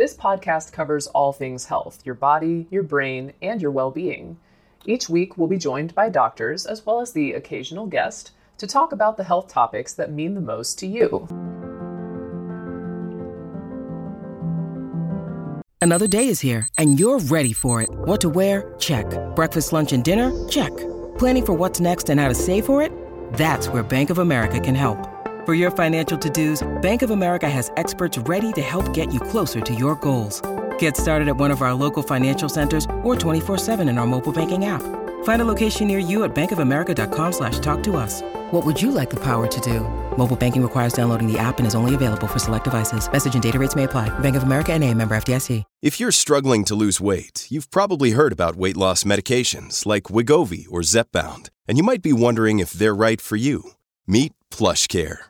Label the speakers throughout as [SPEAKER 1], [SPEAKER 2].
[SPEAKER 1] This podcast covers all things health your body, your brain, and your well being. Each week, we'll be joined by doctors as well as the occasional guest to talk about the health topics that mean the most to you.
[SPEAKER 2] Another day is here, and you're ready for it. What to wear? Check. Breakfast, lunch, and dinner? Check. Planning for what's next and how to save for it? That's where Bank of America can help. For your financial to-dos, Bank of America has experts ready to help get you closer to your goals. Get started at one of our local financial centers or 24-7 in our mobile banking app. Find a location near you at bankofamerica.com slash talk to us. What would you like the power to do? Mobile banking requires downloading the app and is only available for select devices. Message and data rates may apply. Bank of America and a member FDIC.
[SPEAKER 3] If you're struggling to lose weight, you've probably heard about weight loss medications like Wegovy or Zepbound, and you might be wondering if they're right for you. Meet PlushCare,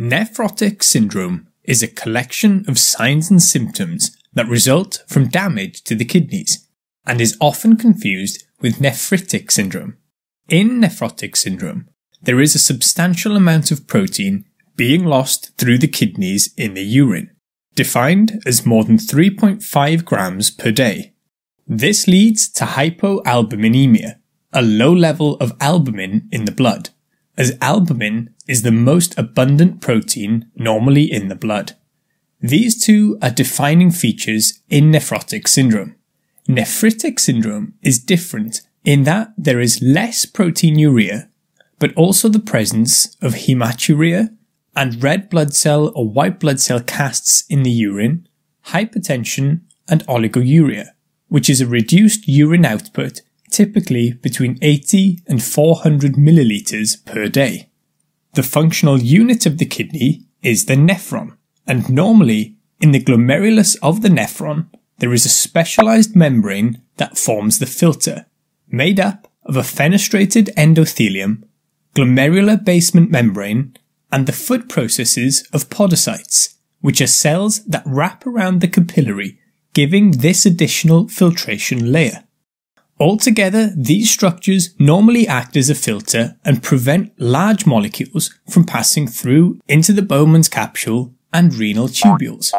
[SPEAKER 4] Nephrotic syndrome is a collection of signs and symptoms that result from damage to the kidneys and is often confused with nephritic syndrome. In nephrotic syndrome, there is a substantial amount of protein being lost through the kidneys in the urine, defined as more than 3.5 grams per day. This leads to hypoalbuminemia, a low level of albumin in the blood, as albumin is the most abundant protein normally in the blood. These two are defining features in nephrotic syndrome. Nephritic syndrome is different in that there is less proteinuria, but also the presence of hematuria and red blood cell or white blood cell casts in the urine, hypertension, and oliguria, which is a reduced urine output typically between 80 and 400 milliliters per day. The functional unit of the kidney is the nephron, and normally in the glomerulus of the nephron there is a specialized membrane that forms the filter, made up of a fenestrated endothelium, glomerular basement membrane, and the foot processes of podocytes, which are cells that wrap around the capillary, giving this additional filtration layer. Altogether, these structures normally act as a filter and prevent large molecules from passing through into the Bowman's capsule and renal tubules.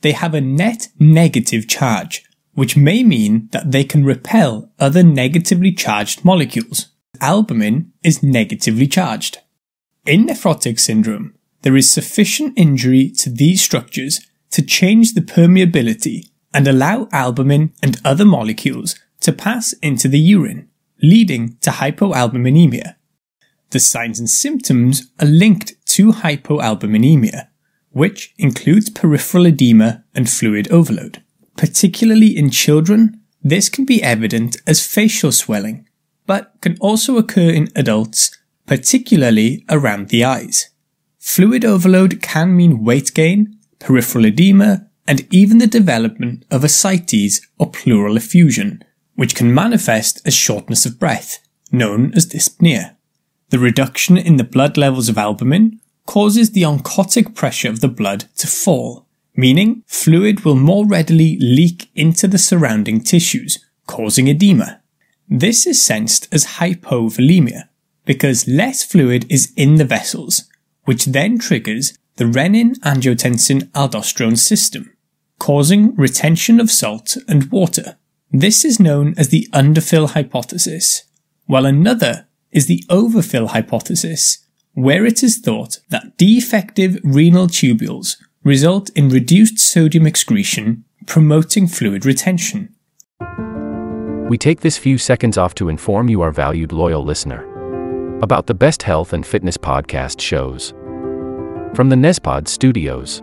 [SPEAKER 4] They have a net negative charge, which may mean that they can repel other negatively charged molecules. Albumin is negatively charged. In nephrotic syndrome, there is sufficient injury to these structures to change the permeability and allow albumin and other molecules to pass into the urine, leading to hypoalbuminemia. The signs and symptoms are linked to hypoalbuminemia, which includes peripheral edema and fluid overload. Particularly in children, this can be evident as facial swelling, but can also occur in adults, particularly around the eyes. Fluid overload can mean weight gain, peripheral edema, and even the development of ascites or pleural effusion, which can manifest as shortness of breath, known as dyspnea. The reduction in the blood levels of albumin causes the oncotic pressure of the blood to fall, meaning fluid will more readily leak into the surrounding tissues, causing edema. This is sensed as hypovolemia, because less fluid is in the vessels, which then triggers the renin angiotensin aldosterone system, causing retention of salt and water. This is known as the underfill hypothesis, while another is the overfill hypothesis, where it is thought that defective renal tubules result in reduced sodium excretion, promoting fluid retention.
[SPEAKER 5] We take this few seconds off to inform you, our valued loyal listener, about the best health and fitness podcast shows from the Nespod studios.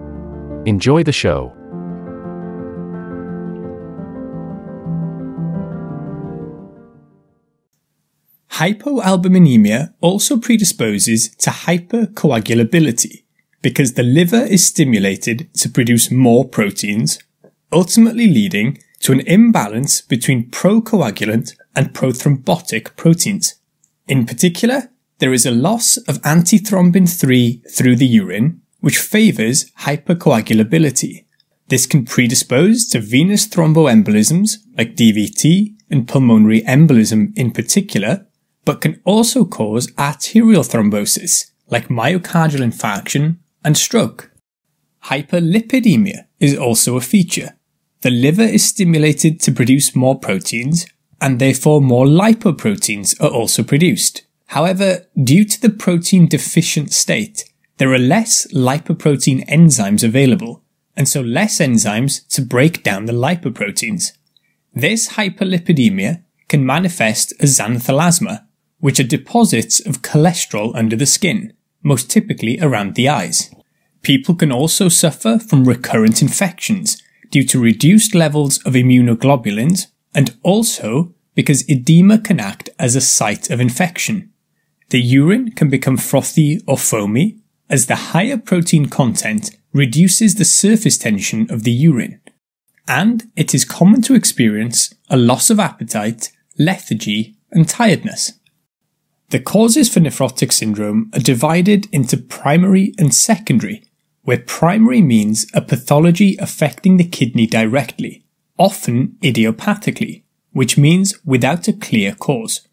[SPEAKER 5] Enjoy the show.
[SPEAKER 4] Hypoalbuminemia also predisposes to hypercoagulability because the liver is stimulated to produce more proteins, ultimately leading to an imbalance between procoagulant and prothrombotic proteins. In particular, there is a loss of antithrombin 3 through the urine, which favours hypercoagulability. This can predispose to venous thromboembolisms like DVT and pulmonary embolism in particular, but can also cause arterial thrombosis, like myocardial infarction and stroke. Hyperlipidemia is also a feature. The liver is stimulated to produce more proteins, and therefore more lipoproteins are also produced. However, due to the protein deficient state, there are less lipoprotein enzymes available, and so less enzymes to break down the lipoproteins. This hyperlipidemia can manifest as xanthelasma, which are deposits of cholesterol under the skin, most typically around the eyes. People can also suffer from recurrent infections due to reduced levels of immunoglobulins and also because edema can act as a site of infection. The urine can become frothy or foamy as the higher protein content reduces the surface tension of the urine. And it is common to experience a loss of appetite, lethargy, and tiredness. The causes for nephrotic syndrome are divided into primary and secondary, where primary means a pathology affecting the kidney directly, often idiopathically, which means without a clear cause.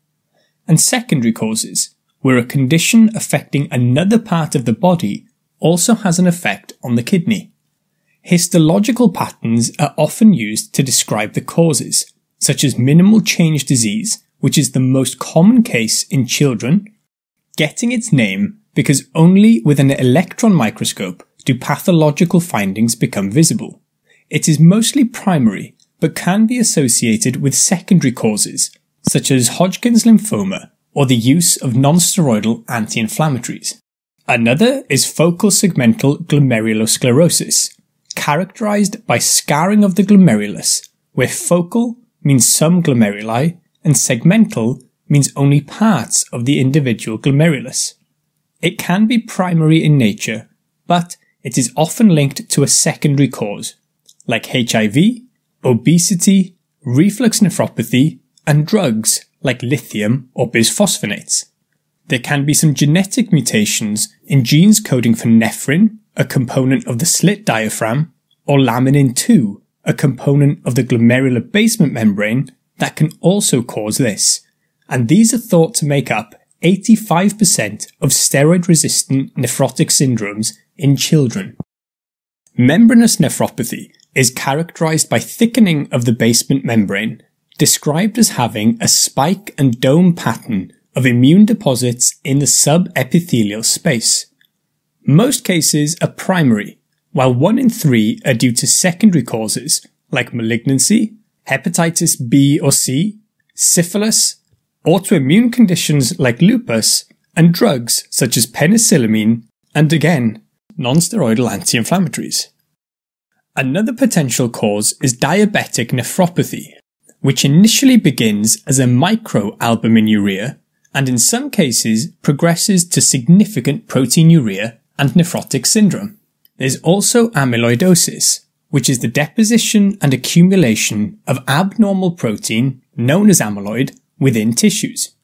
[SPEAKER 4] And secondary causes, where a condition affecting another part of the body also has an effect on the kidney. Histological patterns are often used to describe the causes, such as minimal change disease, which is the most common case in children, getting its name because only with an electron microscope do pathological findings become visible. It is mostly primary, but can be associated with secondary causes, such as Hodgkin's lymphoma or the use of non-steroidal anti-inflammatories. Another is focal segmental glomerulosclerosis, characterized by scarring of the glomerulus, where focal means some glomeruli and segmental means only parts of the individual glomerulus. It can be primary in nature, but it is often linked to a secondary cause, like HIV, obesity, reflux nephropathy, and drugs like lithium or bisphosphonates. There can be some genetic mutations in genes coding for nephrin, a component of the slit diaphragm, or laminin 2, a component of the glomerular basement membrane that can also cause this, and these are thought to make up 85% of steroid resistant nephrotic syndromes in children. Membranous nephropathy is characterized by thickening of the basement membrane, described as having a spike and dome pattern of immune deposits in the subepithelial space. Most cases are primary, while 1 in 3 are due to secondary causes like malignancy, hepatitis B or C, syphilis, autoimmune conditions like lupus, and drugs such as penicillamine and again, non-steroidal anti-inflammatories. Another potential cause is diabetic nephropathy, which initially begins as a microalbuminuria and in some cases progresses to significant proteinuria and nephrotic syndrome. There's also amyloidosis, which is the deposition and accumulation of abnormal protein known as amyloid within tissues.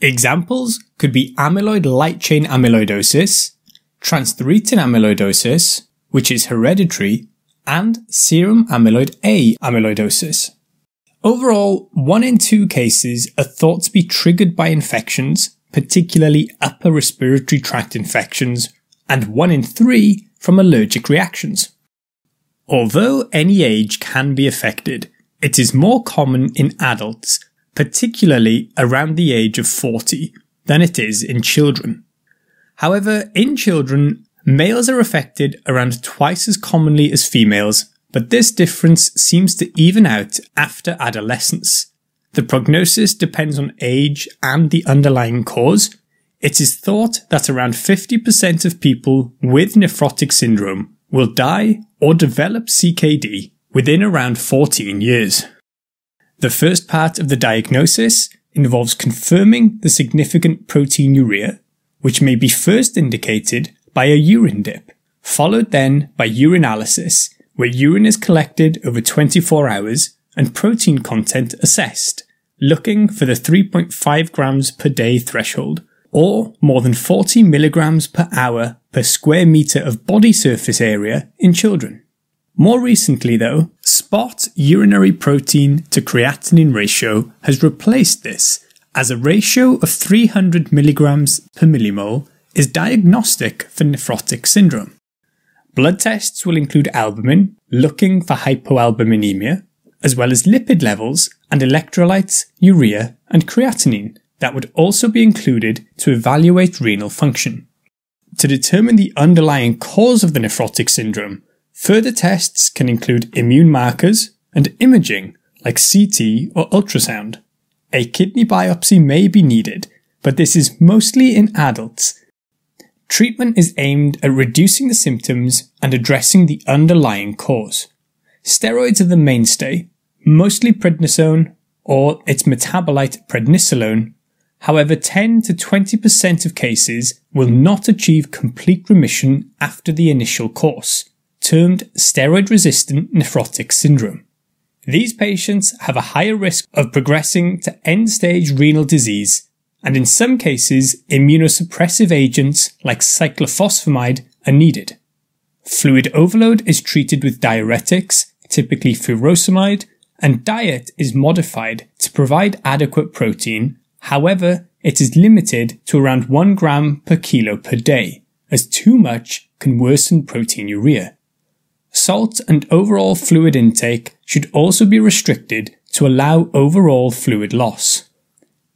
[SPEAKER 4] Examples could be amyloid light chain amyloidosis, transthyretin amyloidosis, which is hereditary, and serum amyloid A amyloidosis. Overall, 1 in 2 cases are thought to be triggered by infections, particularly upper respiratory tract infections, and 1 in 3 from allergic reactions. Although any age can be affected, it is more common in adults, particularly around the age of 40, than it is in children. However, in children, males are affected around twice as commonly as females, but this difference seems to even out after adolescence. The prognosis depends on age and the underlying cause. It is thought that around 50% of people with nephrotic syndrome will die or develop CKD within around 14 years. The first part of the diagnosis involves confirming the significant proteinuria which may be first indicated by a urine dip, followed then by urinalysis, where urine is collected over 24 hours and protein content assessed, looking for the 3.5 grams per day threshold, or more than 40 milligrams per hour per square meter of body surface area in children. More recently, though, spot urinary protein to creatinine ratio has replaced this as a ratio of 300 milligrams per millimole is diagnostic for nephrotic syndrome. Blood tests will include albumin, looking for hypoalbuminemia, as well as lipid levels and electrolytes, urea, and creatinine that would also be included to evaluate renal function. To determine the underlying cause of the nephrotic syndrome, further tests can include immune markers and imaging like CT or ultrasound. A kidney biopsy may be needed, but this is mostly in adults. Treatment is aimed at reducing the symptoms and addressing the underlying cause. Steroids are the mainstay, mostly prednisone or its metabolite prednisolone. However, 10 to 20% of cases will not achieve complete remission after the initial course, termed steroid resistant nephrotic syndrome. These patients have a higher risk of progressing to end stage renal disease, and in some cases, immunosuppressive agents like cyclophosphamide are needed. Fluid overload is treated with diuretics, typically furosemide, and diet is modified to provide adequate protein. However, it is limited to around 1 gram per kilo per day, as too much can worsen proteinuria. Salt and overall fluid intake should also be restricted to allow overall fluid loss.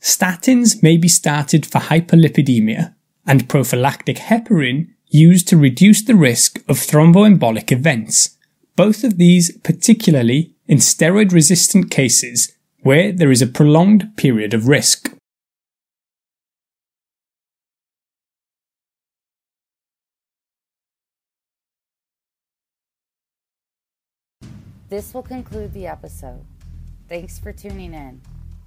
[SPEAKER 4] Statins may be started for hyperlipidemia and prophylactic heparin used to reduce the risk of thromboembolic events, both of these particularly in steroid resistant cases where there is a prolonged period of risk.
[SPEAKER 6] This will conclude the episode. Thanks for tuning in.